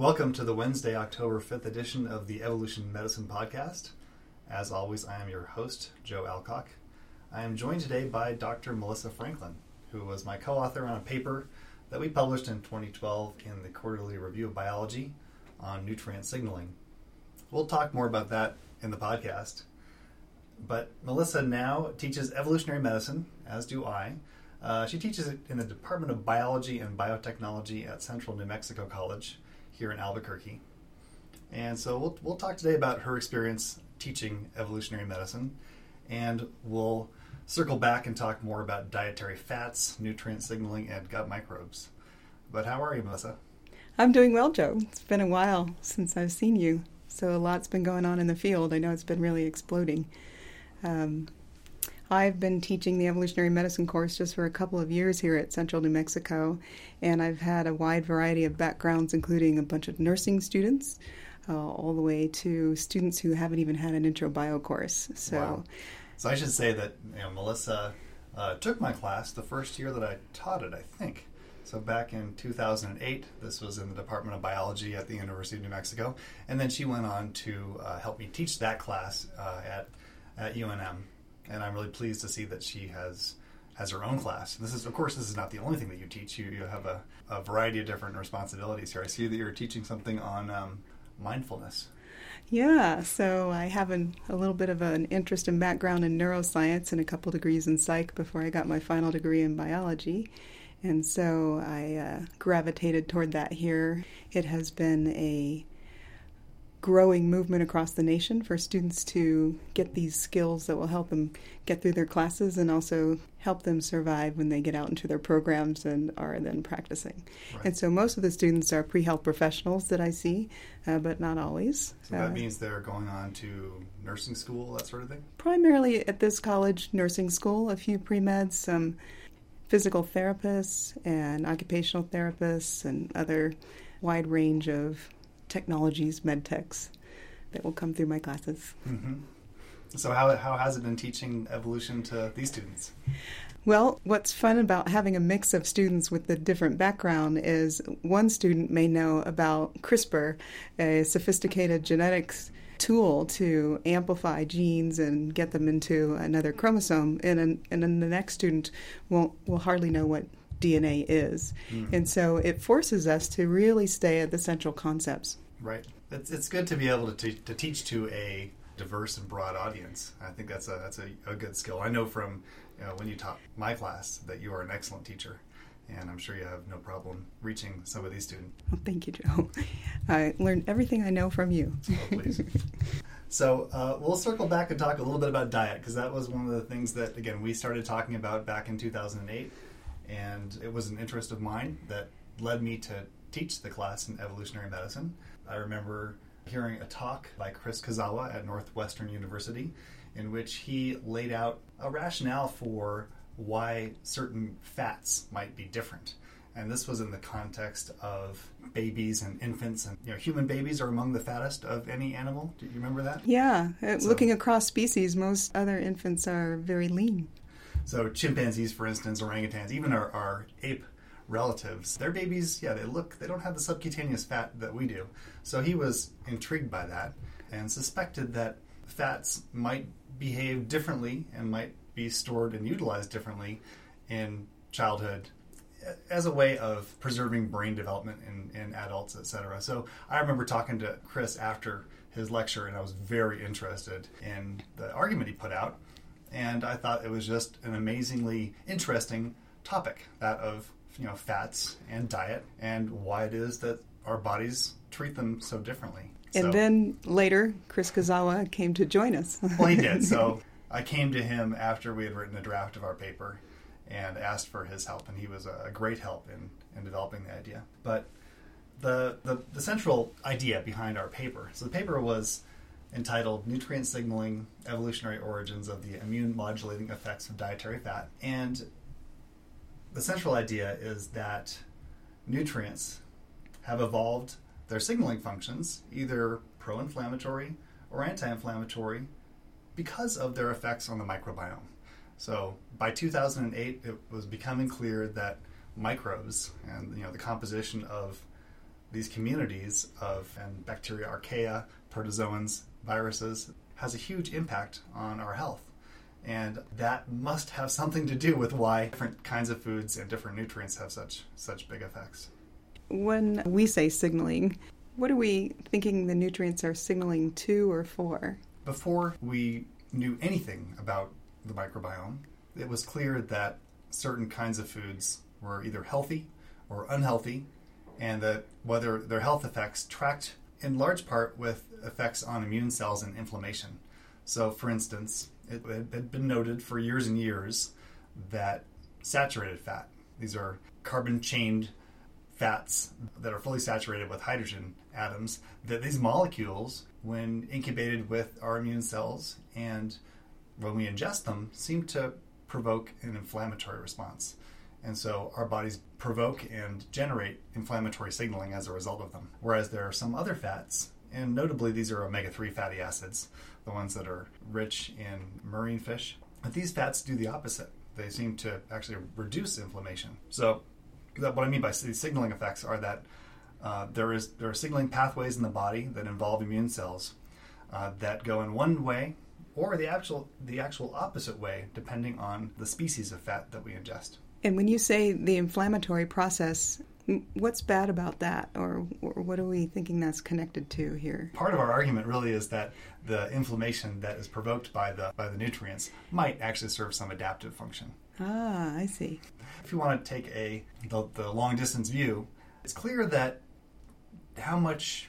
Welcome to the Wednesday, October 5th edition of the Evolution Medicine Podcast. As always, I am your host, Joe Alcock. I am joined today by Dr. Melissa Franklin, who was my co author on a paper that we published in 2012 in the Quarterly Review of Biology on nutrient signaling. We'll talk more about that in the podcast. But Melissa now teaches evolutionary medicine, as do I. Uh, she teaches it in the Department of Biology and Biotechnology at Central New Mexico College here in Albuquerque. And so we'll, we'll talk today about her experience teaching evolutionary medicine, and we'll circle back and talk more about dietary fats, nutrient signaling, and gut microbes. But how are you, Melissa? I'm doing well, Joe. It's been a while since I've seen you, so a lot's been going on in the field. I know it's been really exploding. Um, I've been teaching the evolutionary medicine course just for a couple of years here at Central New Mexico, and I've had a wide variety of backgrounds, including a bunch of nursing students, uh, all the way to students who haven't even had an intro bio course. So, wow. so I should say that you know, Melissa uh, took my class the first year that I taught it, I think. So back in 2008, this was in the Department of Biology at the University of New Mexico, and then she went on to uh, help me teach that class uh, at at UNM and I'm really pleased to see that she has has her own class. This is, of course, this is not the only thing that you teach. You you have a, a variety of different responsibilities here. I see that you're teaching something on um, mindfulness. Yeah, so I have an, a little bit of an interest and background in neuroscience and a couple degrees in psych before I got my final degree in biology. And so I uh, gravitated toward that here. It has been a growing movement across the nation for students to get these skills that will help them get through their classes and also help them survive when they get out into their programs and are then practicing. Right. And so most of the students are pre health professionals that I see, uh, but not always. So that uh, means they're going on to nursing school, that sort of thing? Primarily at this college, nursing school, a few pre meds, some physical therapists and occupational therapists, and other wide range of technologies, med techs that will come through my classes. Mm-hmm. So, how, how has it been teaching evolution to these students? Well, what's fun about having a mix of students with a different background is one student may know about CRISPR, a sophisticated genetics tool to amplify genes and get them into another chromosome, and, an, and then the next student won't will hardly know what DNA is. Mm. And so it forces us to really stay at the central concepts. Right. It's, it's good to be able to, te- to teach to a diverse and broad audience. I think that's a that's a, a good skill. I know from you know, when you taught my class that you are an excellent teacher, and I'm sure you have no problem reaching some of these students. Well, thank you, Joe. I learned everything I know from you. oh, please. So uh, we'll circle back and talk a little bit about diet because that was one of the things that again we started talking about back in 2008 and it was an interest of mine that led me to teach the class in evolutionary medicine. I remember hearing a talk by Chris Kuzawa at Northwestern University in which he laid out a rationale for why certain fats might be different. And this was in the context of babies and infants, and you know, human babies are among the fattest of any animal. Do you remember that? Yeah, uh, so, looking across species, most other infants are very lean. So chimpanzees, for instance, orangutans, even our, our ape relatives, their babies, yeah, they look, they don't have the subcutaneous fat that we do. So he was intrigued by that and suspected that fats might behave differently and might be stored and utilized differently in childhood as a way of preserving brain development in, in adults, etc. So I remember talking to Chris after his lecture, and I was very interested in the argument he put out and I thought it was just an amazingly interesting topic that of you know fats and diet and why it is that our bodies treat them so differently. And so, then later, Chris Kuzawa came to join us. well, he did. So I came to him after we had written a draft of our paper and asked for his help, and he was a great help in, in developing the idea. But the, the, the central idea behind our paper so the paper was entitled Nutrient Signaling Evolutionary Origins of the Immune Modulating Effects of Dietary Fat. And the central idea is that nutrients have evolved their signaling functions, either pro inflammatory or anti inflammatory, because of their effects on the microbiome. So by 2008, it was becoming clear that microbes and you know the composition of these communities of and bacteria, archaea, protozoans, viruses has a huge impact on our health. And that must have something to do with why different kinds of foods and different nutrients have such such big effects. When we say signaling, what are we thinking the nutrients are signaling to or for? Before we knew anything about the microbiome, it was clear that certain kinds of foods were either healthy or unhealthy, and that whether their health effects tracked in large part with effects on immune cells and inflammation. So, for instance, it had been noted for years and years that saturated fat, these are carbon chained fats that are fully saturated with hydrogen atoms, that these molecules, when incubated with our immune cells and when we ingest them, seem to provoke an inflammatory response. And so our bodies provoke and generate inflammatory signaling as a result of them. Whereas there are some other fats, and notably these are omega 3 fatty acids, the ones that are rich in marine fish. But these fats do the opposite. They seem to actually reduce inflammation. So, what I mean by these signaling effects are that uh, there is there are signaling pathways in the body that involve immune cells uh, that go in one way or the actual the actual opposite way depending on the species of fat that we ingest. And when you say the inflammatory process, what's bad about that, or, or, what are we thinking that's connected to here? Part of our argument really is that the inflammation that is provoked by the by the nutrients might actually serve some adaptive function. Ah, I see. If you want to take a the, the long distance view, it's clear that how much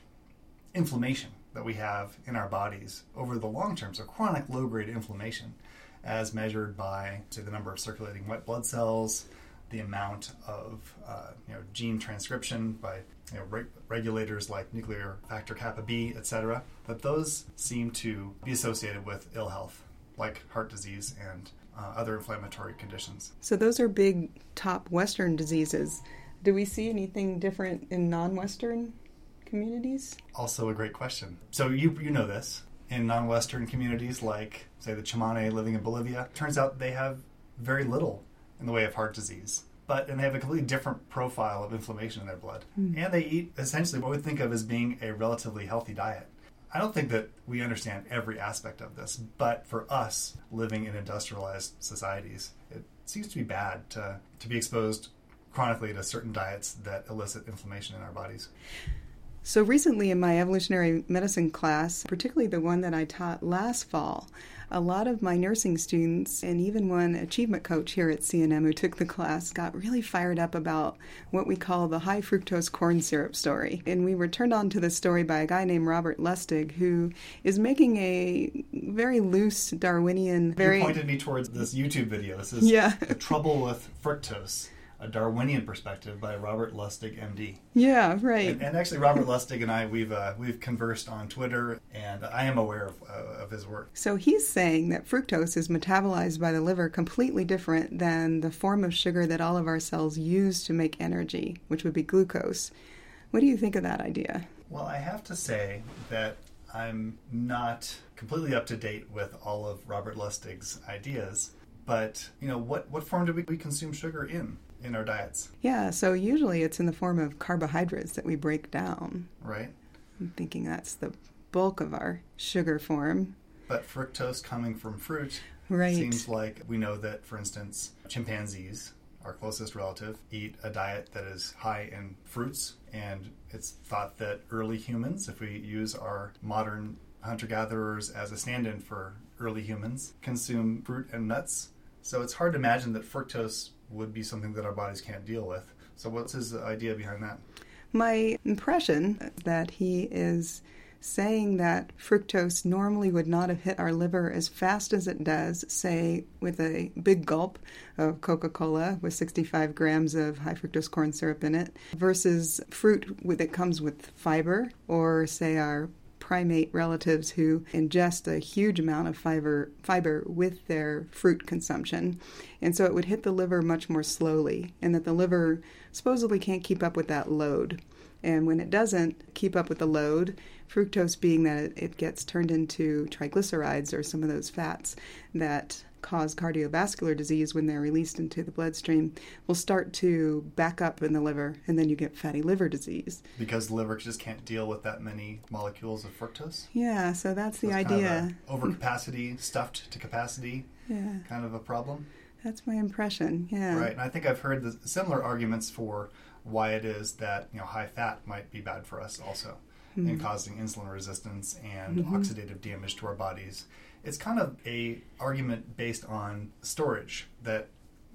inflammation that we have in our bodies over the long term, so chronic low grade inflammation, as measured by, say, the number of circulating white blood cells, the amount of uh, you know, gene transcription by you know, reg- regulators like nuclear factor kappa B, etc., that those seem to be associated with ill health, like heart disease and uh, other inflammatory conditions. So, those are big top Western diseases. Do we see anything different in non Western communities? Also, a great question. So, you, you know this in non-Western communities like, say, the Tsimane living in Bolivia, turns out they have very little in the way of heart disease. But and they have a completely different profile of inflammation in their blood, mm. and they eat essentially what we think of as being a relatively healthy diet. I don't think that we understand every aspect of this, but for us living in industrialized societies, it seems to be bad to, to be exposed chronically to certain diets that elicit inflammation in our bodies. So, recently in my evolutionary medicine class, particularly the one that I taught last fall, a lot of my nursing students and even one achievement coach here at CNM who took the class got really fired up about what we call the high fructose corn syrup story. And we were turned on to this story by a guy named Robert Lustig who is making a very loose Darwinian, very. You pointed me towards this YouTube video. This is yeah. the trouble with fructose a Darwinian perspective by Robert Lustig, MD. Yeah, right. And, and actually, Robert Lustig and I we've uh, we've conversed on Twitter, and I am aware of, uh, of his work. So he's saying that fructose is metabolized by the liver completely different than the form of sugar that all of our cells use to make energy, which would be glucose. What do you think of that idea? Well, I have to say that I'm not completely up to date with all of Robert Lustig's ideas but you know what what form do we, we consume sugar in in our diets? Yeah, so usually it's in the form of carbohydrates that we break down. Right. I'm thinking that's the bulk of our sugar form. But fructose coming from fruit right. seems like we know that, for instance, chimpanzees, our closest relative, eat a diet that is high in fruits. And it's thought that early humans, if we use our modern hunter gatherers as a stand in for early humans, consume fruit and nuts. So it's hard to imagine that fructose would be something that our bodies can't deal with. So, what's his idea behind that? My impression that he is saying that fructose normally would not have hit our liver as fast as it does, say, with a big gulp of Coca Cola with 65 grams of high fructose corn syrup in it, versus fruit that comes with fiber, or say our primate relatives who ingest a huge amount of fiber fiber with their fruit consumption. And so it would hit the liver much more slowly and that the liver supposedly can't keep up with that load. And when it doesn't keep up with the load, fructose being that it gets turned into triglycerides or some of those fats that cause cardiovascular disease when they're released into the bloodstream will start to back up in the liver, and then you get fatty liver disease. Because the liver just can't deal with that many molecules of fructose? Yeah, so that's the So idea. Kind of overcapacity, stuffed to capacity yeah, kind of a problem. that's my impression. Yeah. Right. And I think I've heard the similar arguments for why it is that you know high fat might be bad for us also Hmm. in causing insulin resistance and Mhm. oxidative damage to our bodies. It's kind of a argument based on storage that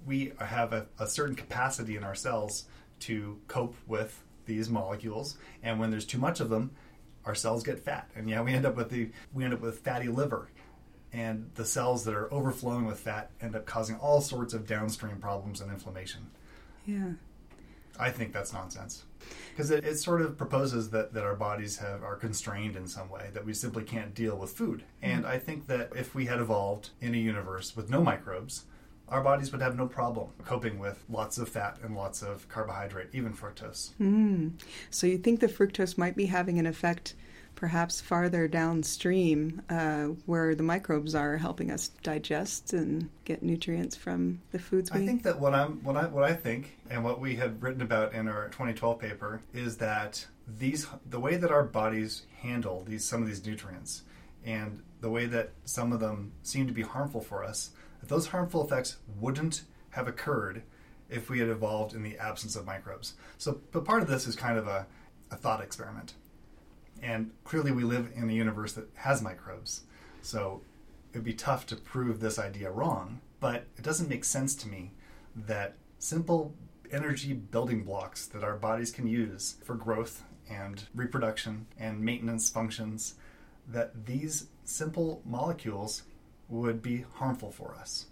we have a, a certain capacity in our cells to cope with these molecules and when there's too much of them our cells get fat and yeah we end up with the we end up with fatty liver and the cells that are overflowing with fat end up causing all sorts of downstream problems and inflammation. Yeah. I think that's nonsense because it, it sort of proposes that, that our bodies have are constrained in some way that we simply can't deal with food. And I think that if we had evolved in a universe with no microbes, our bodies would have no problem coping with lots of fat and lots of carbohydrate, even fructose. Mm. So you think the fructose might be having an effect perhaps farther downstream uh, where the microbes are helping us digest and get nutrients from the foods we I think that what I'm what I what I think and what we had written about in our 2012 paper is that these the way that our bodies handle these some of these nutrients and the way that some of them seem to be harmful for us that those harmful effects wouldn't have occurred if we had evolved in the absence of microbes. So but part of this is kind of a, a thought experiment. And clearly we live in a universe that has microbes. So it'd be tough to prove this idea wrong, but it doesn't make sense to me that simple energy building blocks that our bodies can use for growth and reproduction and maintenance functions that these simple molecules would be harmful for us.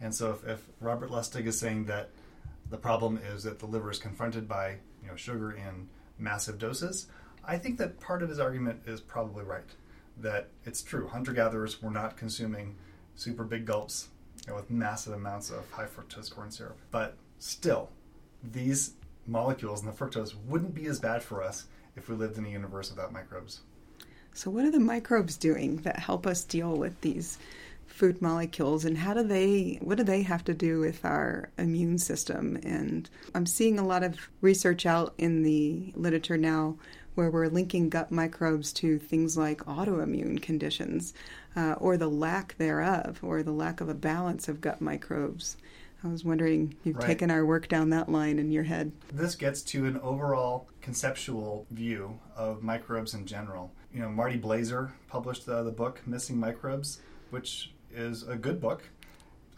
And so if, if Robert Lustig is saying that the problem is that the liver is confronted by you know sugar in massive doses, I think that part of his argument is probably right. That it's true. Hunter gatherers were not consuming super big gulps you know, with massive amounts of high fructose corn syrup. But still, these molecules in the fructose wouldn't be as bad for us if we lived in a universe without microbes. So what are the microbes doing that help us deal with these food molecules and how do they what do they have to do with our immune system and I'm seeing a lot of research out in the literature now where we're linking gut microbes to things like autoimmune conditions uh, or the lack thereof or the lack of a balance of gut microbes. I was wondering, you've Right. taken our work down that line in your head. This gets to an overall conceptual view of microbes in general. You know, Marty Blaser published the, the book Missing Microbes, which is a good book.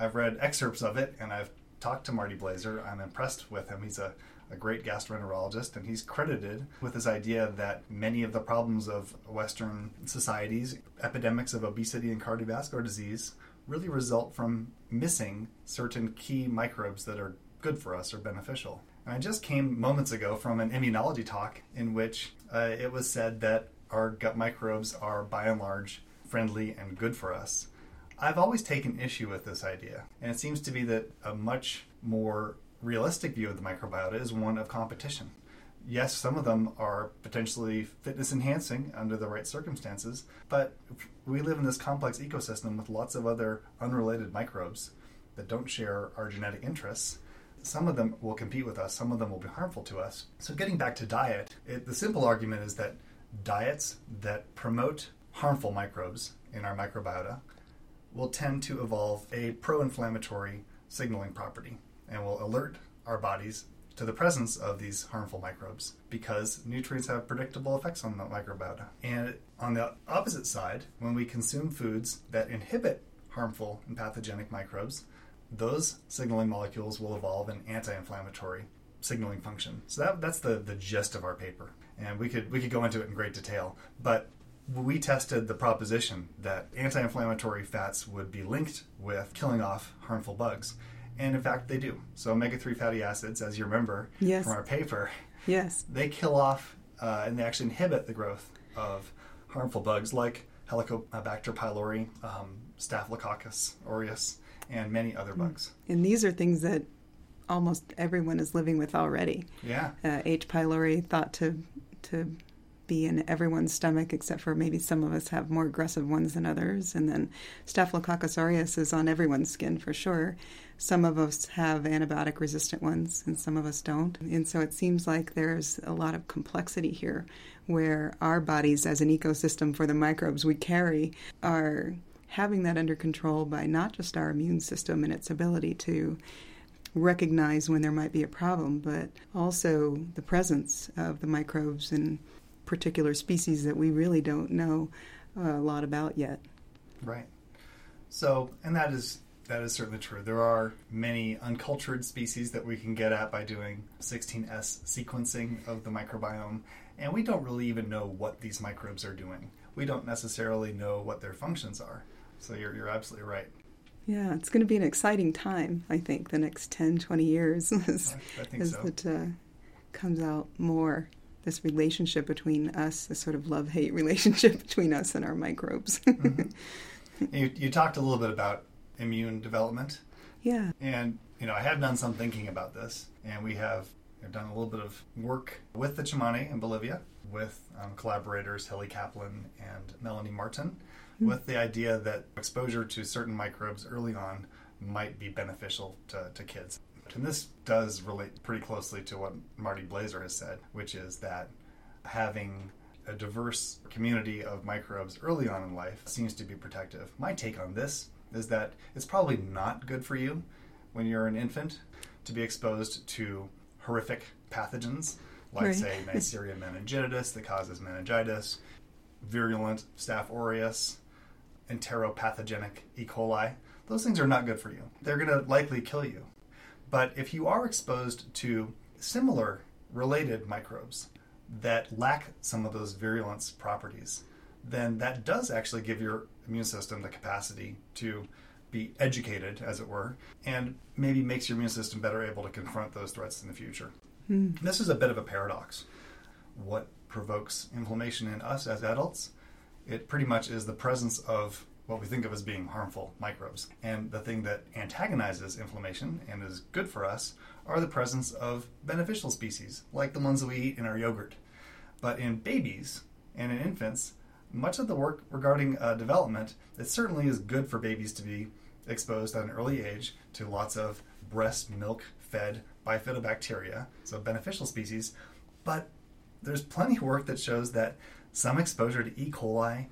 I've read excerpts of it and I've talked to Marty Blaser. I'm impressed with him. He's a, a great gastroenterologist and he's credited with this idea that many of the problems of Western societies, epidemics of obesity and cardiovascular disease, really result from missing certain key microbes that are good for us or beneficial. And I just came moments ago from an immunology talk in which uh, it was said that our gut microbes are by and large friendly and good for us. I've always taken issue with this idea, and it seems to be that a much more realistic view of the microbiota is one of competition. Yes, some of them are potentially fitness enhancing under the right circumstances, but we live in this complex ecosystem with lots of other unrelated microbes that don't share our genetic interests. Some of them will compete with us, some of them will be harmful to us. So, getting back to diet, it, the simple argument is that diets that promote harmful microbes in our microbiota will tend to evolve a pro inflammatory signaling property and will alert our bodies to the presence of these harmful microbes because nutrients have predictable effects on the microbiota. And on the opposite side, when we consume foods that inhibit harmful and pathogenic microbes, those signaling molecules will evolve an anti-inflammatory signaling function. So that, that's the, the gist of our paper. And we could we could go into it in great detail, but we tested the proposition that anti-inflammatory fats would be linked with killing off harmful bugs. And in fact, they do. So omega-3 fatty acids, as you remember Yes. from our paper, Yes. they kill off uh, and they actually inhibit the growth of harmful bugs like Helicobacter pylori, um, Staphylococcus aureus, and many other bugs. And these are things that almost everyone is living with already. Yeah. Uh, H. pylori thought to to be in everyone's stomach, except for maybe some of us have more aggressive ones than others. And then Staphylococcus aureus is on everyone's skin for sure. Some of us have antibiotic resistant ones, and some of us don't. And so it seems like there's a lot of complexity here where our bodies, as an ecosystem for the microbes we carry, are having that under control by not just our immune system and its ability to recognize when there might be a problem, but also the presence of the microbes in particular species that we really don't know a lot about yet. Right. So, and that is that is certainly true. There are many uncultured species that we can get at by doing 16S sequencing of the microbiome, and we don't really even know what these microbes are doing. We don't necessarily know what their functions are. So you're, you're absolutely right. Yeah, it's going to be an exciting time, I think, the next 10, 20 years as, as so. it uh, comes out more. This relationship between us, this sort of love hate relationship between us and our microbes. mm-hmm. you, you talked a little bit about immune development. Yeah. And, you know, I have done some thinking about this, and we have done a little bit of work with the Tsimane in Bolivia with um, collaborators Hilly Kaplan and Melanie Martin mm-hmm. with the idea that exposure to certain microbes early on might be beneficial to, to kids. And this does relate pretty closely to what Marty Blaser has said, which is that having a diverse community of microbes early on in life seems to be protective. My take on this is that it's probably not good for you when you're an infant to be exposed to horrific pathogens like, right. say, Neisseria meningitidis that causes meningitis, virulent Staph aureus, enteropathogenic E. coli. Those things are not good for you. They're going to likely kill you. But if you are exposed to similar related microbes that lack some of those virulence properties, then that does actually give your immune system the capacity to be educated, as it were, and maybe makes your immune system better able to confront those threats in the future. Mm. This is a bit of a paradox. What provokes inflammation in us as adults? It pretty much is the presence of what we think of as being harmful microbes. And the thing that antagonizes inflammation and is good for us are the presence of beneficial species, like the ones that we eat in our yogurt. But in babies and in infants, much of the work regarding uh, development, it certainly is good for babies to be exposed at an early age to lots of breast milk fed bifidobacteria, so beneficial species. But there's plenty of work that shows that some exposure to E. coli,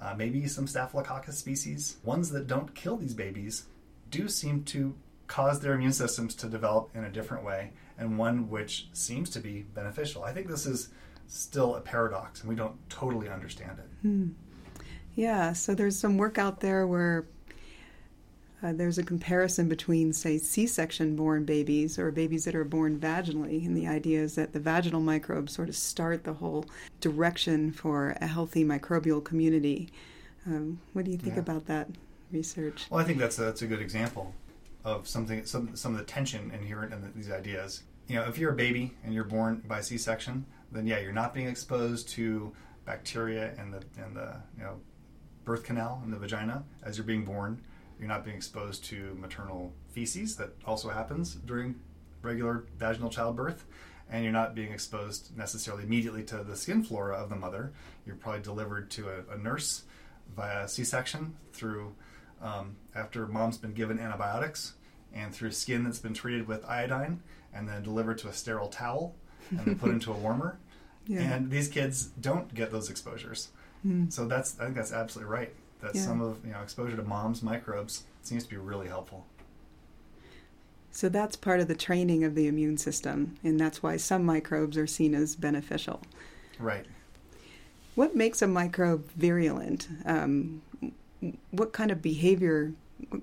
uh, maybe some Staphylococcus species, ones that don't kill these babies, do seem to cause their immune systems to develop in a different way, and one which seems to be beneficial. I think this is still a paradox, and we don't totally understand it. Hmm. Yeah, so there's some work out there where uh, there's a comparison between, say, C section born babies or babies that are born vaginally. And the idea is that the vaginal microbes sort of start the whole direction for a healthy microbial community. Um, what do you think yeah. about that research? Well, I think that's a, that's a good example of something, some, some of the tension inherent in the, these ideas. You know, if you're a baby and you're born by C section, then yeah, you're not being exposed to bacteria in the, in the you know, birth canal in the vagina as you're being born you're not being exposed to maternal feces that also happens during regular vaginal childbirth. And you're not being exposed necessarily immediately to the skin flora of the mother. You're probably delivered to a, a nurse via C section through um, after mom's been given antibiotics and through skin that's been treated with iodine and then delivered to a sterile towel and then put into a warmer. Yeah. And these kids don't get those exposures. Mm. So that's I think that's absolutely right that yeah. some of you know exposure to mom's microbes seems to be really helpful. So that's part of the training of the immune system, and that's why some microbes are seen as beneficial. Right. What makes a microbe virulent? Um, what kind of behavior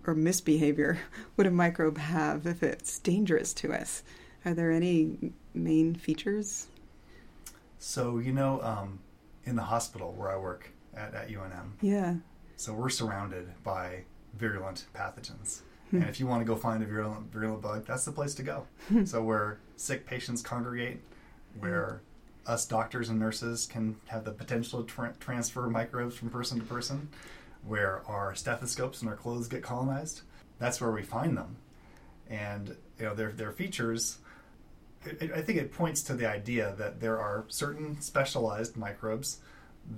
or misbehavior would a microbe have if it's dangerous to us? Are there any main features? So, you know, um, in the hospital where I work at, at UNM, yeah, so we're surrounded by virulent pathogens. Hmm. And if you want to go find a virulent, virulent bug, that's the place to go. so where sick patients congregate, where us doctors and nurses can have the potential to tra- transfer microbes from person to person, where our stethoscopes and our clothes get colonized, that's where we find them. And you know their their features it, I think it points to the idea that there are certain specialized microbes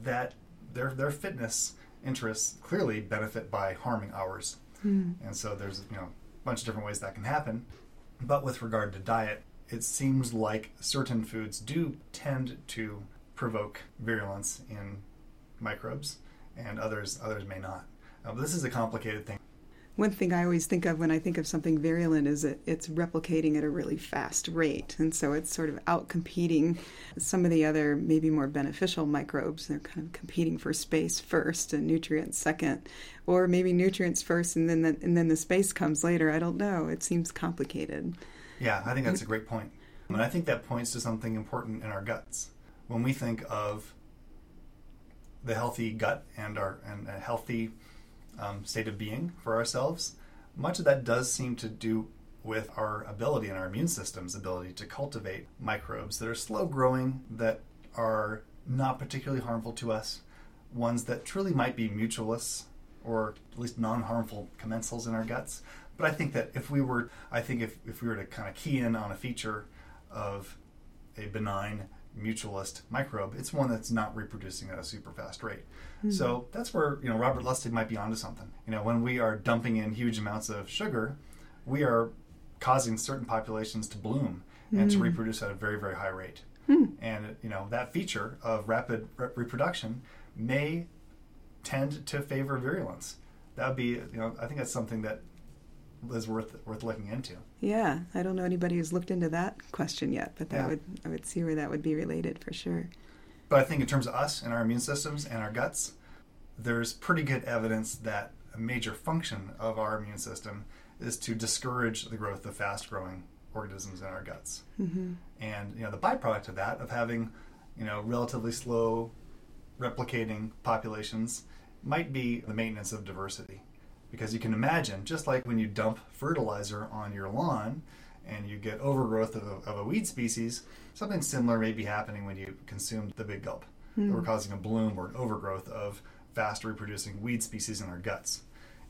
that their their fitness interests clearly benefit by harming ours. Mm. And so there's you know a bunch of different ways that can happen. But with regard to diet, it seems like certain foods do tend to provoke virulence in microbes, and others others may not. Uh, but this is a complicated thing. One thing I always think of when I think of something virulent is it's replicating at a really fast rate. And so it's sort of out competing some of the other, maybe more beneficial microbes. They're kind of competing for space first and nutrients second. Or maybe nutrients first and then the, and then the space comes later. I don't know. It seems complicated. Yeah, I think that's a great point. And I think that points to something important in our guts. When we think of the healthy gut and our and a healthy um, state of being for ourselves, much of that does seem to do with our ability and our immune system's ability to cultivate microbes that are slow growing, that are not particularly harmful to us, ones that truly might be mutualists or at least non harmful commensals in our guts. But I think that if we were, I think if, if we were to kind of key in on a feature of a benign mutualist microbe, it's one that's not reproducing at a super fast rate. Mm-hmm. So that's where you know Robert Lustig might be onto something. You know, when we are dumping in huge amounts of sugar, we are causing certain populations to bloom mm-hmm. and to hmm. reproduce at a very very high rate. Mm-hmm. And you know that feature of rapid re- reproduction may tend to favor virulence. That would be you know I think that's something that is worth worth looking into. Yeah, I don't know anybody who's looked into that question yet, but that yeah. would I would see where that would be related for sure. But I think in terms of us and our immune systems and our guts, there's pretty good evidence that a major function of our immune system is to discourage the growth of fast-growing organisms in our guts. Mm-hmm. And you know the byproduct of that, of having you know relatively slow replicating populations, might be the maintenance of diversity. Because you can imagine, just like when you dump fertilizer on your lawn and you get overgrowth of a, of a weed species, something similar may be happening when you consume the big gulp. Mm. We're causing a bloom or an overgrowth of fast reproducing weed species in our guts.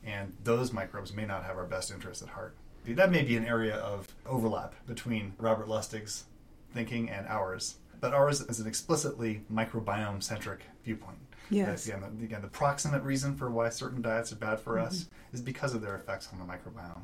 And those microbes may not have our best interests at heart. That may be an area of overlap between Robert Lustig's thinking and ours. But ours is an explicitly microbiome centric viewpoint. Yes. Again the, again, the proximate reason for why certain diets are bad for mm-hmm. us is because of their effects on the microbiome.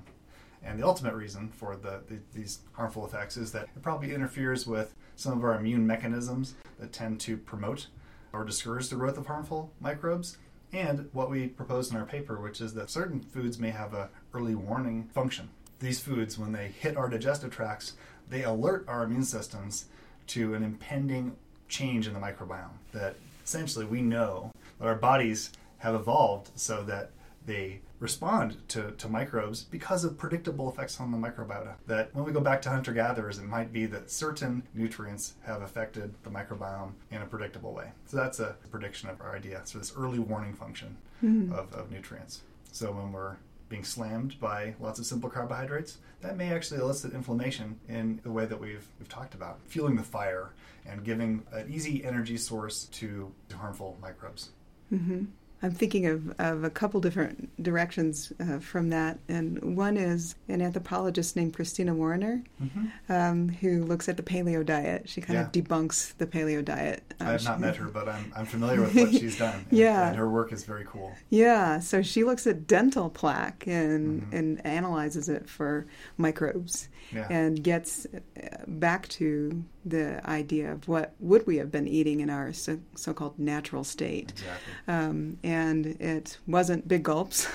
And the ultimate reason for the, the, these harmful effects is that it probably interferes with some of our immune mechanisms that tend to promote or discourage the growth of harmful microbes. And what we propose in our paper, which is that certain foods may have a early warning function. These foods, when they hit our digestive tracts, they alert our immune systems to an impending change in the microbiome that essentially we know that our bodies have evolved so that they respond to, to microbes because of predictable effects on the microbiota. That when we go back to hunter gatherers, it might be that certain nutrients have affected the microbiome in a predictable way. So that's a prediction of our idea. So, this early warning function mm-hmm. of, of nutrients. So, when we're being slammed by lots of simple carbohydrates, that may actually elicit inflammation in the way that we've, we've talked about, fueling the fire and giving an easy energy source to harmful microbes. Mm-hmm. I'm thinking of, of a couple different directions uh, from that. And one is an anthropologist named Christina Warinner, mm-hmm. um, who looks at the paleo diet. She kind yeah. of debunks the paleo diet. Um, I have not met her, but I'm, I'm familiar with what she's done. And, yeah. And her work is very cool. Yeah. So she looks at dental plaque and, mm-hmm. and analyzes it for microbes yeah. and gets uh, back to the idea of what would we have been eating in our so, called natural state. Exactly. Um, and it wasn't big gulps.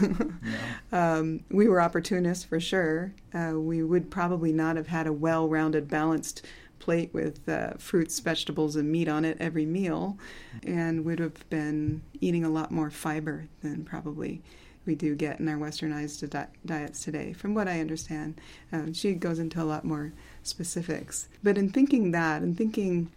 um, we were opportunists for sure. Uh, we would probably not have had a well-rounded, balanced plate with uh, fruits, vegetables, and meat on it every meal, and would have been eating a lot more fiber than probably we do get in our westernized di- diets today, from what I understand. Um, she goes into a lot more specifics. But in thinking that and thinking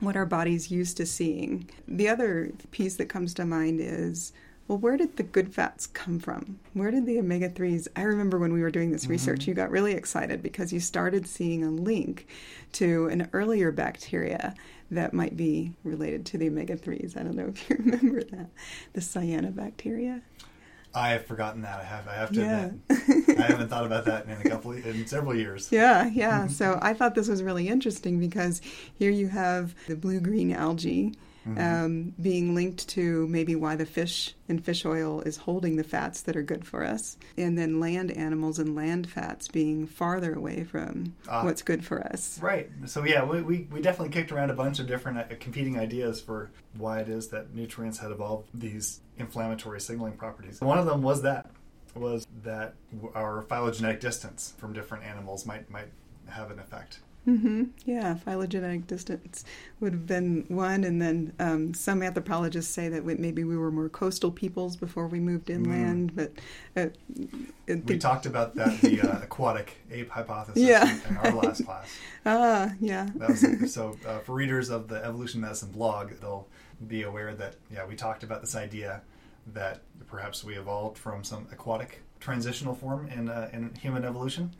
what our body's used to seeing, the other piece that comes to mind is well, where did the good fats come from? Where did the omega 3s? I remember when we were doing this mm-hmm. research, you got really excited because you started seeing a link to an earlier bacteria that might be related to the omega 3s. I don't know if you remember that, the cyanobacteria. I have forgotten that. I have. I have to Yeah. admit, I haven't thought about that in a couple in several years. Yeah, yeah. So I thought this was really interesting because here you have the blue green algae um, being linked to maybe why the fish and fish oil is holding the fats that are good for us, and then land animals and land fats being farther away from Ah. what's good for us. Right. So yeah, we, we, we definitely kicked around a bunch of different uh, competing ideas for why it is that nutrients had evolved these inflammatory signaling properties. One of them was that was that our phylogenetic distance from different animals might might have an effect. Hmm Yeah, phylogenetic distance would have been one, and then um, some anthropologists say that we, maybe we were more coastal peoples before we moved inland. But uh, We talked about that the uh, aquatic ape hypothesis Yeah. in our last class. ah, yeah, That was, so uh, for readers of the Evolution Medicine blog, they'll be aware that yeah, we talked about this idea that perhaps we evolved from some aquatic transitional form in uh, in human evolution.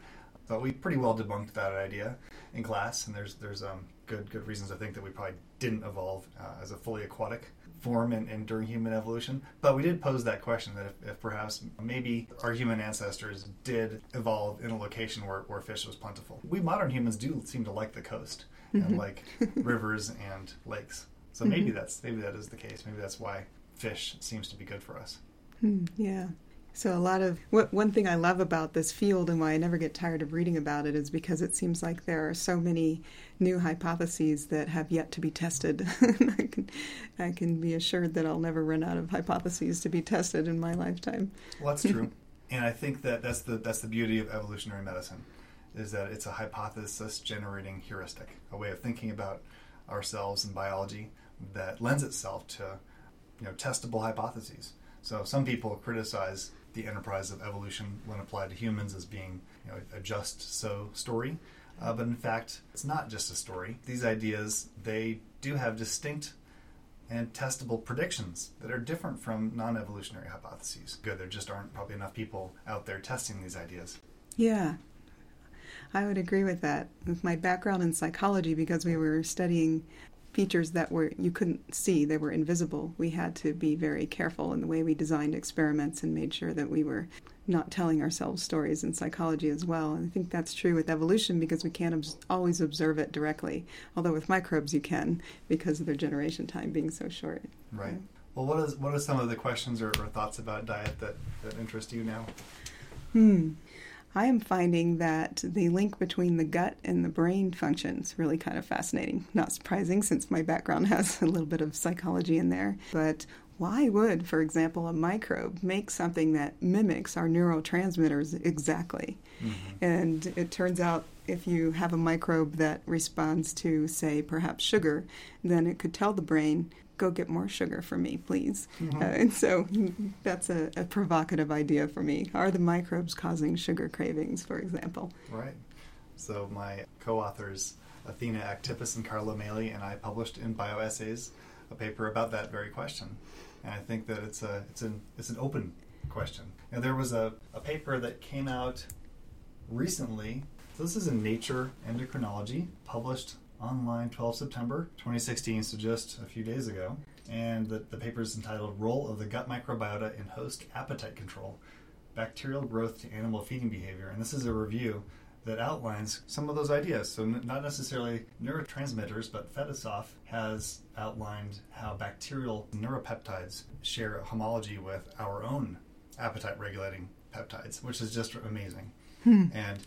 But we pretty well debunked that idea in class, and there's there's um, good good reasons I think that we probably didn't evolve uh, as a fully aquatic form in, in during human evolution. But we did pose that question that if, if perhaps maybe our human ancestors did evolve in a location where, where fish was plentiful. We modern humans do seem to like the coast and like rivers and lakes. So maybe that's maybe that is the case. Maybe that's why fish seems to be good for us. Hmm, yeah. So a lot of what one thing I love about this field and why I never get tired of reading about it is because it seems like there are so many new hypotheses that have yet to be tested. I can I can be assured that I'll never run out of hypotheses to be tested in my lifetime. Well, that's true, and I think that that's the that's the beauty of evolutionary medicine, is that it's a hypothesis generating heuristic, a way of thinking about ourselves and biology that lends itself to you know testable hypotheses. So some people criticize the enterprise of evolution when applied to humans as being you know a just so story, uh, but in fact it's not just a story. These ideas they do have distinct and testable predictions that are different from non-evolutionary hypotheses. Good, there just aren't probably enough people out there testing these ideas. Yeah. I would agree with that. With my background in psychology, because we were studying features that were you couldn't see, they were invisible. We had to be very careful in the way we designed experiments and made sure that we were not telling ourselves stories in psychology as well. And I think that's true with evolution because we can't always observe it directly. Although with microbes you can because of their generation time being so short. Right. Well, what is what are some of the questions or, or thoughts about diet that, that interest you now? Hmm. I am finding that the link between the gut and the brain functions really kind of fascinating. Not surprising since my background has a little bit of psychology in there. But why would, for example, a microbe make something that mimics our neurotransmitters exactly? Mm-hmm. And it turns out if you have a microbe that responds to, say, perhaps sugar, then it could tell the brain, go get more sugar for me, please. Mhm. Uh, and so that's a, a provocative idea for me. Are the microbes causing sugar cravings, for example? Right. So my co-authors Athena Aktipis and Carlo Maley and I published in Bioessays a paper about that very question, and I think that it's a it's an it's an open question. And there was a, a paper that came out recently. So this is in Nature Endocrinology, published online 12 September 2016, so just a few days ago. And the, the paper is entitled Role of the Gut Microbiota in Host Appetite Control Bacterial Growth to Animal Feeding Behavior. And this is a review that outlines some of those ideas. So, n- not necessarily neurotransmitters, but Fetissov has outlined how bacterial neuropeptides share homology with our own appetite regulating peptides, which is just amazing. Hmm. And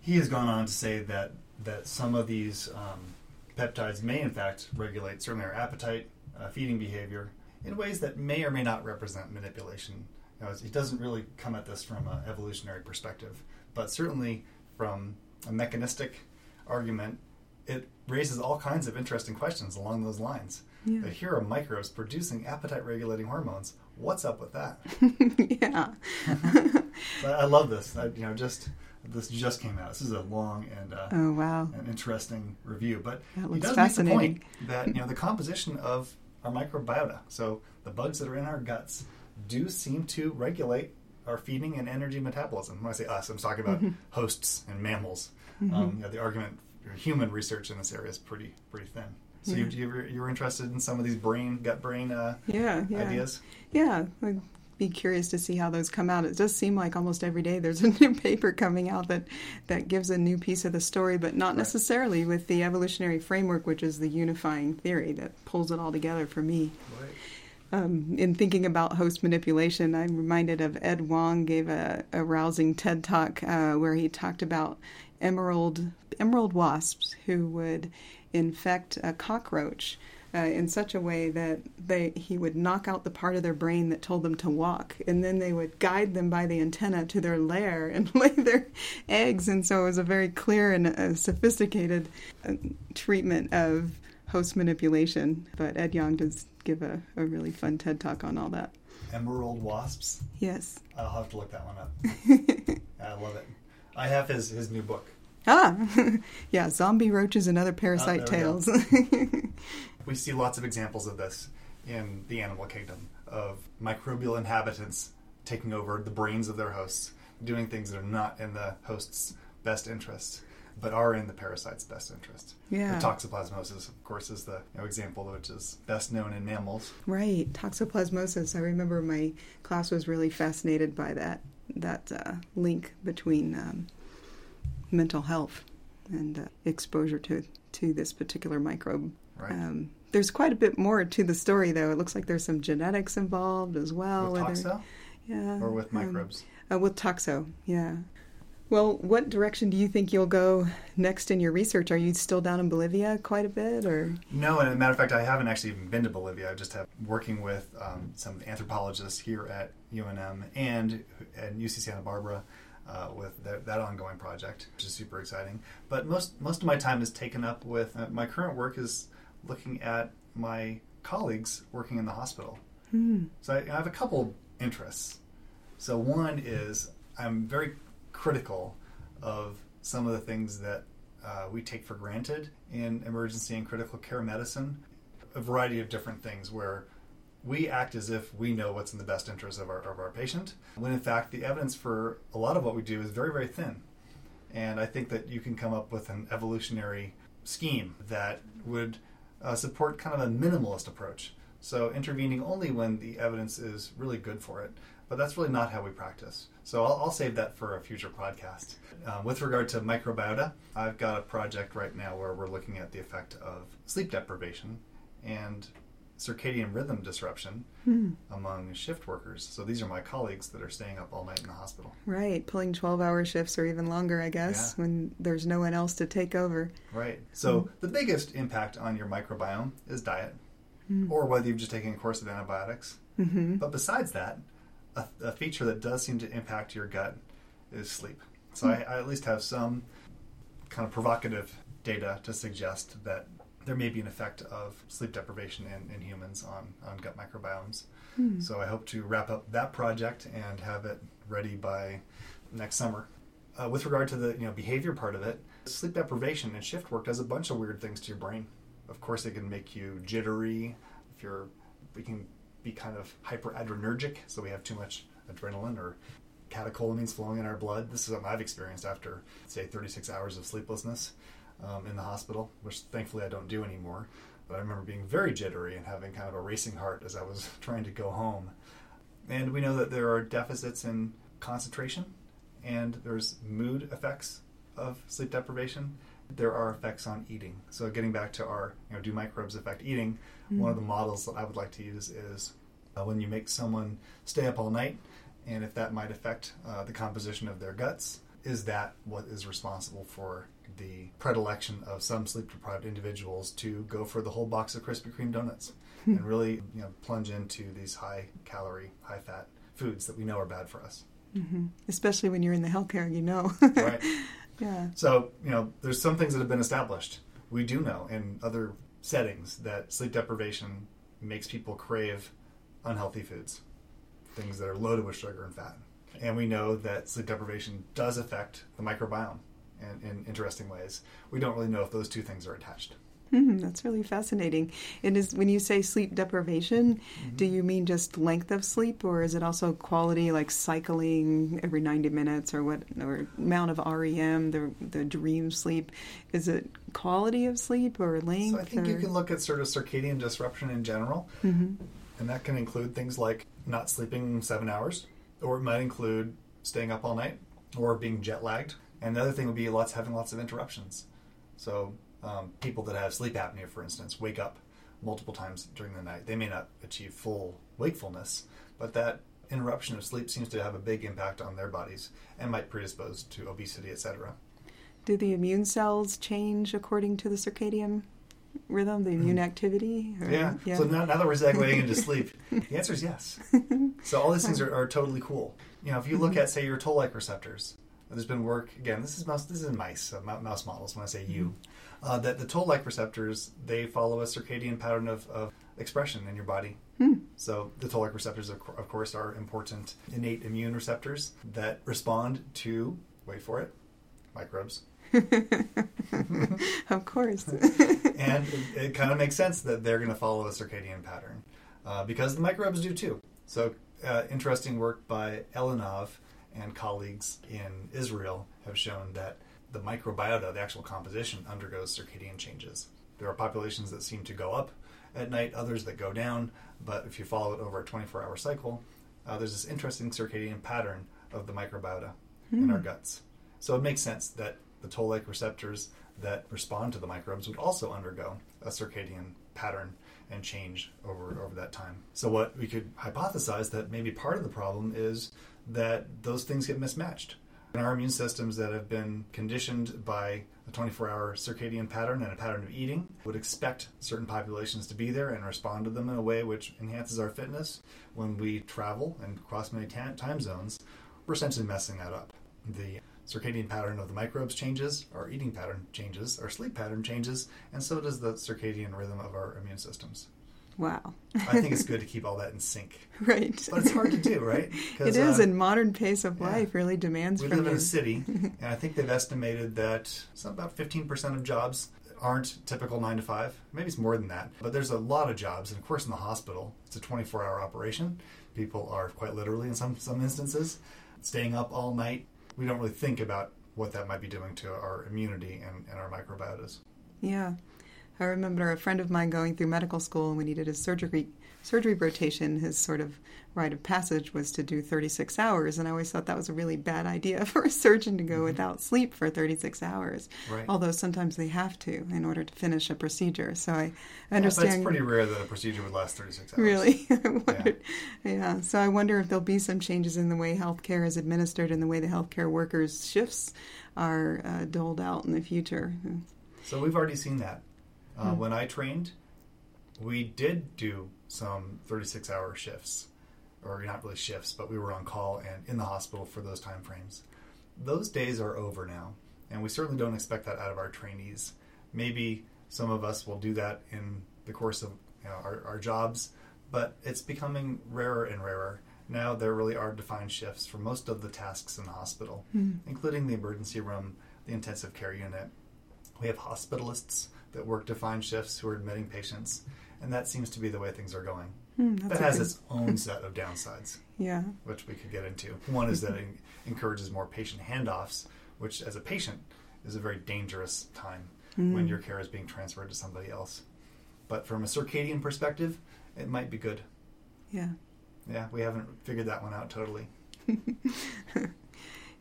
he has gone on to say that that some of these um, peptides may, in fact, regulate certainly our appetite, uh, feeding behavior in ways that may or may not represent manipulation. You know, he doesn't really come at this from an evolutionary perspective, but certainly from a mechanistic argument, it raises all kinds of interesting questions along those lines. Yeah. That here are microbes producing appetite regulating hormones. What's up with that? yeah. But I love this. I, you know, just this just came out. This is a long and uh, oh, wow. an interesting review. But That he does make the point that you know the composition of our microbiota, so the bugs that are in our guts, do seem to regulate our feeding and energy metabolism. When I say us, I'm talking about Mm-hmm. hosts and mammals. Um, you know, the argument for human research in this area is pretty pretty thin. So you, Yeah. you, were, you were interested in some of these brain gut brain uh, Yeah, yeah. ideas. Yeah, like be curious to see how those come out. It does seem like almost every day there's a new paper coming out that that gives a new piece of the story, but not Right. necessarily with the evolutionary framework, which is the unifying theory that pulls it all together for me. Right. Um, in thinking about host manipulation, I'm reminded of Ed Yong gave a, a rousing TED talk uh, where he talked about emerald emerald wasps who would infect a cockroach uh, in such a way that they he would knock out the part of their brain that told them to walk, and then they would guide them by the antenna to their lair and lay their eggs. And so it was a very clear and uh, sophisticated uh, treatment of host manipulation. But Ed Yong does give a, a really fun TED talk on all that. Emerald wasps. Yes. I'll have to look that one up. I love it. I have his his new book. Ah, yeah, zombie roaches and other parasite there we go. tales. We see lots of examples of this in the animal kingdom of microbial inhabitants taking over the brains of their hosts, doing things that are not in the host's best interest, but are in the parasite's best interest. Yeah. The toxoplasmosis, of course, is the you know, example which is best known in mammals. right, toxoplasmosis. I remember my class was really fascinated by that that uh, link between um, mental health and uh, exposure to to this particular microbe. Right. Um, there's quite a bit more to the story, though. It looks like there's some genetics involved as well. with toxo yeah, or with um, microbes? Uh, with toxo, yeah. Well, what direction do you think you'll go next in your research? Are you still down in Bolivia quite a bit, or No, and as a matter of fact, I haven't actually even been to Bolivia. I just have working with um, some anthropologists here at UNM and at UC Santa Barbara uh, with that, that ongoing project, which is super exciting. But most most of my time is taken up with uh, my current work is looking at my colleagues working in the hospital. Hmm. So I, I have a couple interests. So one is I'm very critical of some of the things that uh, we take for granted in emergency and critical care medicine. A variety of different things where we act as if we know what's in the best interest of our, of our patient, when in fact the evidence for a lot of what we do is very, very thin. And I think that you can come up with an evolutionary scheme that would uh, support kind of a minimalist approach. So intervening only when the evidence is really good for it. But that's really not how we practice. So I'll, I'll save that for a future podcast. Um, with regard to microbiota, I've got a project right now where we're looking at the effect of sleep deprivation and circadian rhythm disruption Hmm. among shift workers. So these are my colleagues that are staying up all night in the hospital. right, pulling twelve-hour shifts or even longer, I guess, Yeah. when there's no one else to take over. Right. So the biggest impact on your microbiome is diet, Mm. or whether you've just taken a course of antibiotics. hmm But besides that, a, a feature that does seem to impact your gut is sleep. So I, I at least have some kind of provocative data to suggest that there may be an effect of sleep deprivation in, in humans on, on gut microbiomes. Hmm. So I hope to wrap up that project and have it ready by next summer. Uh, with regard to the you know behavior part of it, sleep deprivation and shift work does a bunch of weird things to your brain. Of course, it can make you jittery. If you're, we can be kind of hyperadrenergic, so we have too much adrenaline or catecholamines flowing in our blood. This is something I've experienced after, say, 36 hours of sleeplessness um, in the hospital, which thankfully I don't do anymore. But I remember being very jittery and having kind of a racing heart as I was trying to go home. And we know that there are deficits in concentration and there's mood effects of sleep deprivation. There are effects on eating. So getting back to our, you know, do microbes affect eating? One of the models that I would like to use is uh, when you make someone stay up all night, and if that might affect uh, the composition of their guts, is that what is responsible for the predilection of some sleep deprived individuals to go for the whole box of Krispy Kreme donuts and really, you know, plunge into these high calorie, high fat foods that we know are bad for us. hmm Especially when you're in the healthcare, you know. Right. yeah. So, you know, there's some things that have been established. We do know in other settings that sleep deprivation makes people crave unhealthy foods, things that are loaded with sugar and fat. And we know that sleep deprivation does affect the microbiome in, in interesting ways. We don't really know if those two things are attached. Hmm, that's really fascinating. And is when you say sleep deprivation, Mm-hmm. do you mean just length of sleep, or is it also quality, like cycling every ninety minutes, or what, or amount of REM, the the dream sleep? Is it quality of sleep or length? So I think you can look at sort of circadian disruption in general. Mhm. And that can include things like not sleeping seven hours, or it might include staying up all night, or being jet lagged. And the other thing would be lots having lots of interruptions. So um, people that have sleep apnea, for instance, wake up multiple times during the night. They may not achieve full wakefulness, but that interruption of sleep seems to have a big impact on their bodies and might predispose to obesity, etc. Do the immune cells change according to the circadian rhythm, the immune activity? or- Yeah. So now, now that we're segueing into sleep, the answer is yes. So all these things are, are totally cool. You know, if you look at say your toll-like receptors, there's been work again. This is mouse. This is mice, uh, mouse models. When I say you, uh, that the toll-like receptors they follow a circadian pattern of, of expression in your body. Hmm. So the toll-like receptors, of, of course, are important innate immune receptors that respond to wait for it, microbes. of course. and it, it kind of makes sense that they're going to follow a circadian pattern uh, because the microbes do too. So, uh, interesting work by Elinav and colleagues in Israel have shown that the microbiota, the actual composition, undergoes circadian changes. There are populations that seem to go up at night, others that go down, but if you follow it over a 24 hour cycle, uh, there's this interesting circadian pattern of the microbiota in our guts. So it makes sense that the toll like receptors that respond to the microbes would also undergo a circadian pattern and change over, over that time. So what we could hypothesize that maybe part of the problem is that those things get mismatched. And our immune systems that have been conditioned by a 24 hour circadian pattern and a pattern of eating would expect certain populations to be there and respond to them in a way which enhances our fitness. When we travel and cross many ta- time zones, we're essentially messing that up. The circadian pattern of the microbes changes, our eating pattern changes, our sleep pattern changes, and so does the circadian rhythm of our immune systems. Wow. I think it's good to keep all that in sync. right. But it's hard to do, right? It is, uh, and modern pace of yeah. life really demands we live in a city, and I think they've estimated that some about 15% of jobs aren't typical 9 to 5. Maybe it's more than that. But there's a lot of jobs, and of course, in the hospital, it's a 24 hour operation. People are quite literally, in some, some instances, staying up all night. We don't really think about what that might be doing to our immunity and, and our microbiotas. Yeah. I remember a friend of mine going through medical school and when he did his surgery surgery rotation, his sort of rite of passage was to do 36 hours. And I always thought that was a really bad idea for a surgeon to go without sleep for 36 hours. Right. Although sometimes they have to in order to finish a procedure. So I Yeah, but understand. it's pretty rare that a procedure would last 36 hours. Really? Wondered. Yeah. So I wonder if there'll be some changes in the way healthcare is administered and the way the healthcare workers' shifts are uh, doled out in the future. So we've already seen that. Uh, Hmm. When I trained, we did do some 36 hour shifts, or not really shifts, but we were on call and in the hospital for those time frames. Those days are over now, and we certainly don't expect that out of our trainees. Maybe some of us will do that in the course of you know, our, our jobs, but it's becoming rarer and rarer. Now there really are defined shifts for most of the tasks in the hospital, including the emergency room, the intensive care unit, we have hospitalists that work defined shifts who are admitting patients, and that seems to be the way things are going. Hmm, that has good- its own set of downsides, Yeah. which we could get into. One is that it encourages more patient handoffs, which, as a patient, is a very dangerous time when Mm. your care is being transferred to somebody else. But from a circadian perspective, it might be good. Yeah. Yeah, we haven't figured that one out totally.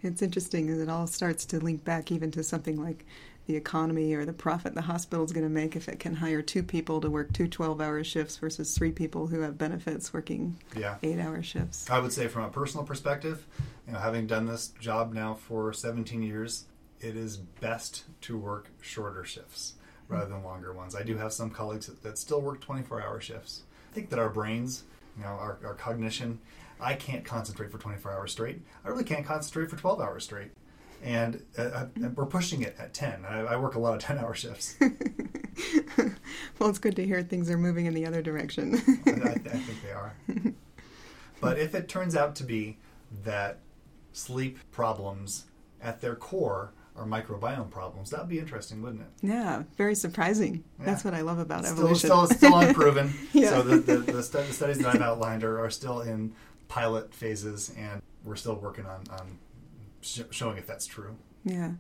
It's interesting that it all starts to link back even to something like the economy or the profit the hospital's going to make if it can hire two people to work two 12 hour shifts versus three people who have benefits working Yeah. eight hour shifts. I would say from a personal perspective, you know, having done this job now for 17 years, it is best to work shorter shifts mm-hmm. rather than longer ones. I do have some colleagues that, that still work 24-hour shifts. I think that our brains, you know, our, our cognition, I can't concentrate for 24 hours straight. I really can't concentrate for 12 hours straight. And, uh, and we're pushing it at 10. I, I work a lot of 10-hour shifts. well, it's good to hear things are moving in the other direction. I, I think they are. But if it turns out to be that sleep problems at their core are microbiome problems, that would be interesting, wouldn't it? yeah, very surprising. That's what I love about Still, evolution. still, still unproven. Yeah. So the, the, the studies that I've outlined are, are still in pilot phases, and we're still working on, on sh- showing if that's true. Yeah.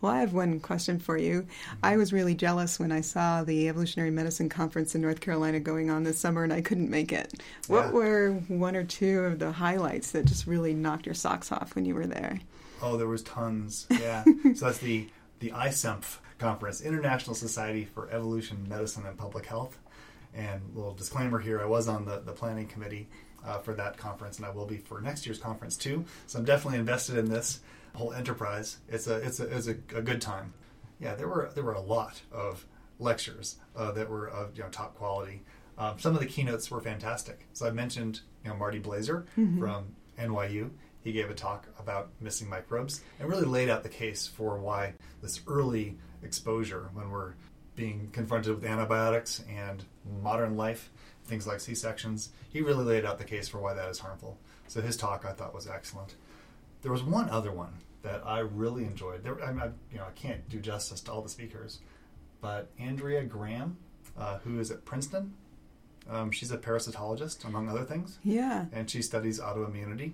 Well, I have one question for you. I mm-hmm. was really jealous when I saw the Evolutionary Medicine Conference in North Carolina going on this summer and I couldn't make it. What Yeah. were one or two of the highlights that just really knocked your socks off when you were there? Oh, there was tons. Yeah. so that's the the ISEMPH conference, International Society for Evolution Medicine and Public Health. And a little disclaimer here: I was on the the planning committee uh, for that conference, and I will be for next year's conference too. So I'm definitely invested in this whole enterprise. It's a it's a it's a, a good time. Yeah, there were there were a lot of lectures uh, that were of you know top quality. Um, some of the keynotes were fantastic. So I mentioned you know Marty Blaser from NYU. He gave a talk about missing microbes and really laid out the case for why this early exposure, when we're being confronted with antibiotics and modern life, things like C sections, he really laid out the case for why that is harmful. So his talk I thought was excellent. There was one other one that I really enjoyed. There, I, I, you know, I can't do justice to all the speakers, but Andrea Graham, uh, who is at Princeton, um, she's a parasitologist among other things, Yeah. and she studies autoimmunity.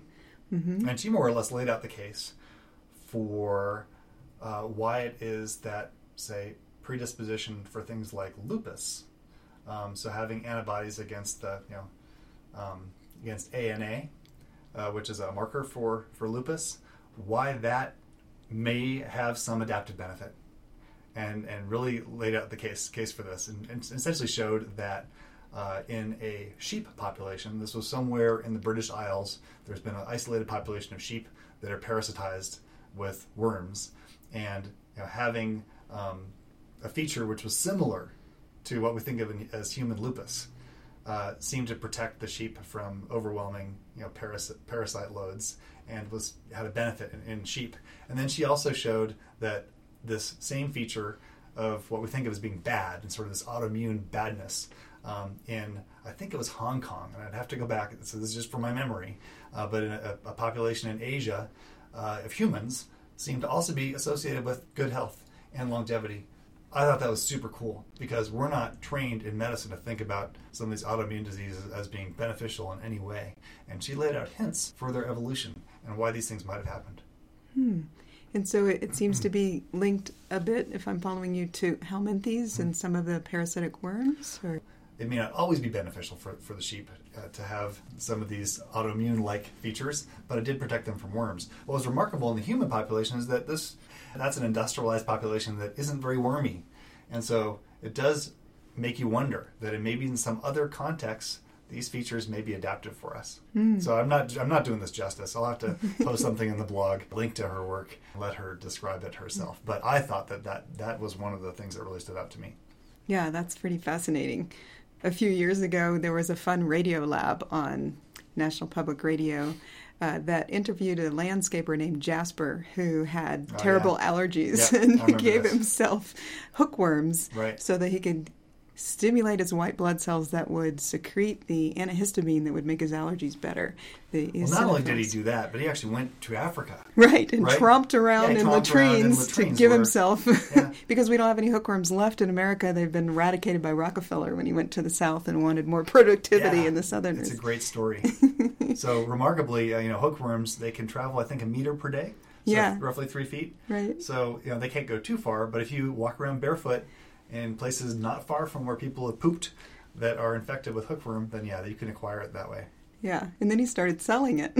hmm And she more or less laid out the case for uh, why it is that, say, predisposition for things like lupus, um, so having antibodies against the, you know, um, against ANA, uh, which is a marker for, for lupus, why that may have some adaptive benefit. And, and really laid out the case case for this, and, and essentially showed that uh, in a sheep population. This was somewhere in the British Isles. There's been an isolated population of sheep that are parasitized with worms, and you know, having um, a feature which was similar to what we think of as human lupus uh, seemed to protect the sheep from overwhelming you know parasit, parasite loads and was had a benefit in, in sheep. And then she also showed that this same feature of what we think of as being bad and sort of this autoimmune badness um, in I think it was Hong Kong, and I'd have to go back. So this is just from my memory, uh, but in a, a population in Asia uh, of humans seemed to also be associated with good health and longevity. I thought that was super cool because we're not trained in medicine to think about some of these autoimmune diseases as being beneficial in any way. And she laid out hints for their evolution and why these things might have happened. Hmm. And so it, it seems to be linked a bit, if I'm following you, to helminths and some of the parasitic worms. Or it may not always be beneficial for, for the sheep uh, to have some of these autoimmune like features, but it did protect them from worms. What was remarkable in the human population is that this that's an industrialized population that isn't very wormy. And so it does make you wonder that it maybe in some other contexts these features may be adaptive for us. Hmm. So I'm not I'm not doing this justice. I'll have to post something in the blog, link to her work, let her describe it herself. But I thought that that, that was one of the things that really stood out to me. yeah, that's pretty fascinating. A few years ago, there was a fun Radiolab on National Public Radio uh, that interviewed a landscaper named Jasper who had Oh, terrible yeah. allergies Yep, and gave this. himself hookworms Right. so that he could stimulate his white blood cells that would secrete the antihistamine that would make his allergies better. The Well, not only did he do that, but he actually went to Africa. Right, and Right? tromped around Yeah, in tromped around in latrines, to give himself, Yeah. because we don't have any hookworms left in America. They've been eradicated by Rockefeller when he went to the South and wanted more productivity Yeah, in the Southerners. It's a great story. so remarkably, uh, you know, hookworms they can travel I think a meter per day. So Yeah. roughly three feet. right? So you know they can't go too far, but if you walk around barefoot in places not far from where people have pooped that are infected with hookworm, then yeah, you can acquire it that way. Yeah, and then he started selling it,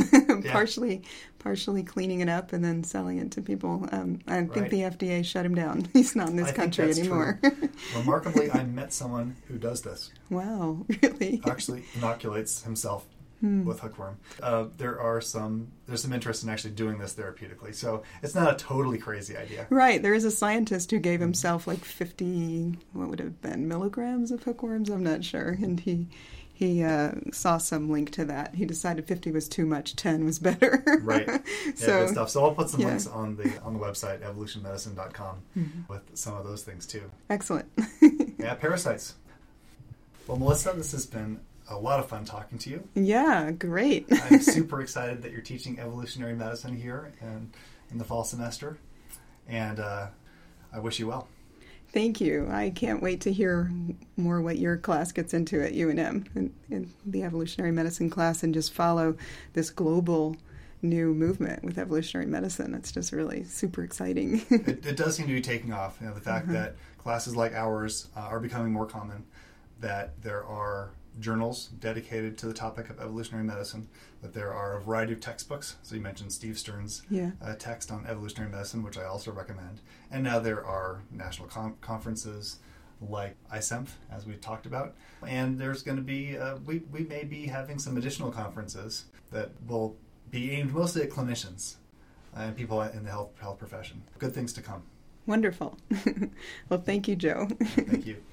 partially, partially cleaning it up and then selling it to people. Um, I think Right. the FDA shut him down. He's not in this I think country anymore. Remarkably, I met someone who does this. wow, really? Actually, inoculates himself Hmm. with hookworm. Uh, there are some there's some interest in actually doing this therapeutically. So it's not a totally crazy idea. Right, there is a scientist who gave himself like 50, what would have been, milligrams of hookworms? I'm not sure. And he he uh, saw some link to that. He decided 50 was too much, 10 was better. Right. Yeah, so, good stuff. So I'll put some yeah. links on the on the website evolutionmedicine.com Mm-hmm. with some of those things too. excellent. Yeah, parasites. Well, Melissa, this has been a lot of fun talking to you. yeah, great. I'm super excited that you're teaching evolutionary medicine here in, in the fall semester, and uh, I wish you well. Thank you. I can't wait to hear more what your class gets into at UNM in, in the evolutionary medicine class and just follow this global new movement with evolutionary medicine. It's just really super exciting. it, it, does seem to be taking off. You know, the fact uh-huh. that classes like ours uh, are becoming more common, that there are journals dedicated to the topic of evolutionary medicine, that there are a variety of textbooks. So you mentioned Steve Stearns' yeah. uh, text on evolutionary medicine, which I also recommend. And now there are national com- conferences like ISEMPH, as we talked about. And there's going to be, uh, we, we may be having some additional conferences that will be aimed mostly at clinicians and people in the health, health profession. Good things to come. Wonderful. well, thank you, Joe. thank you.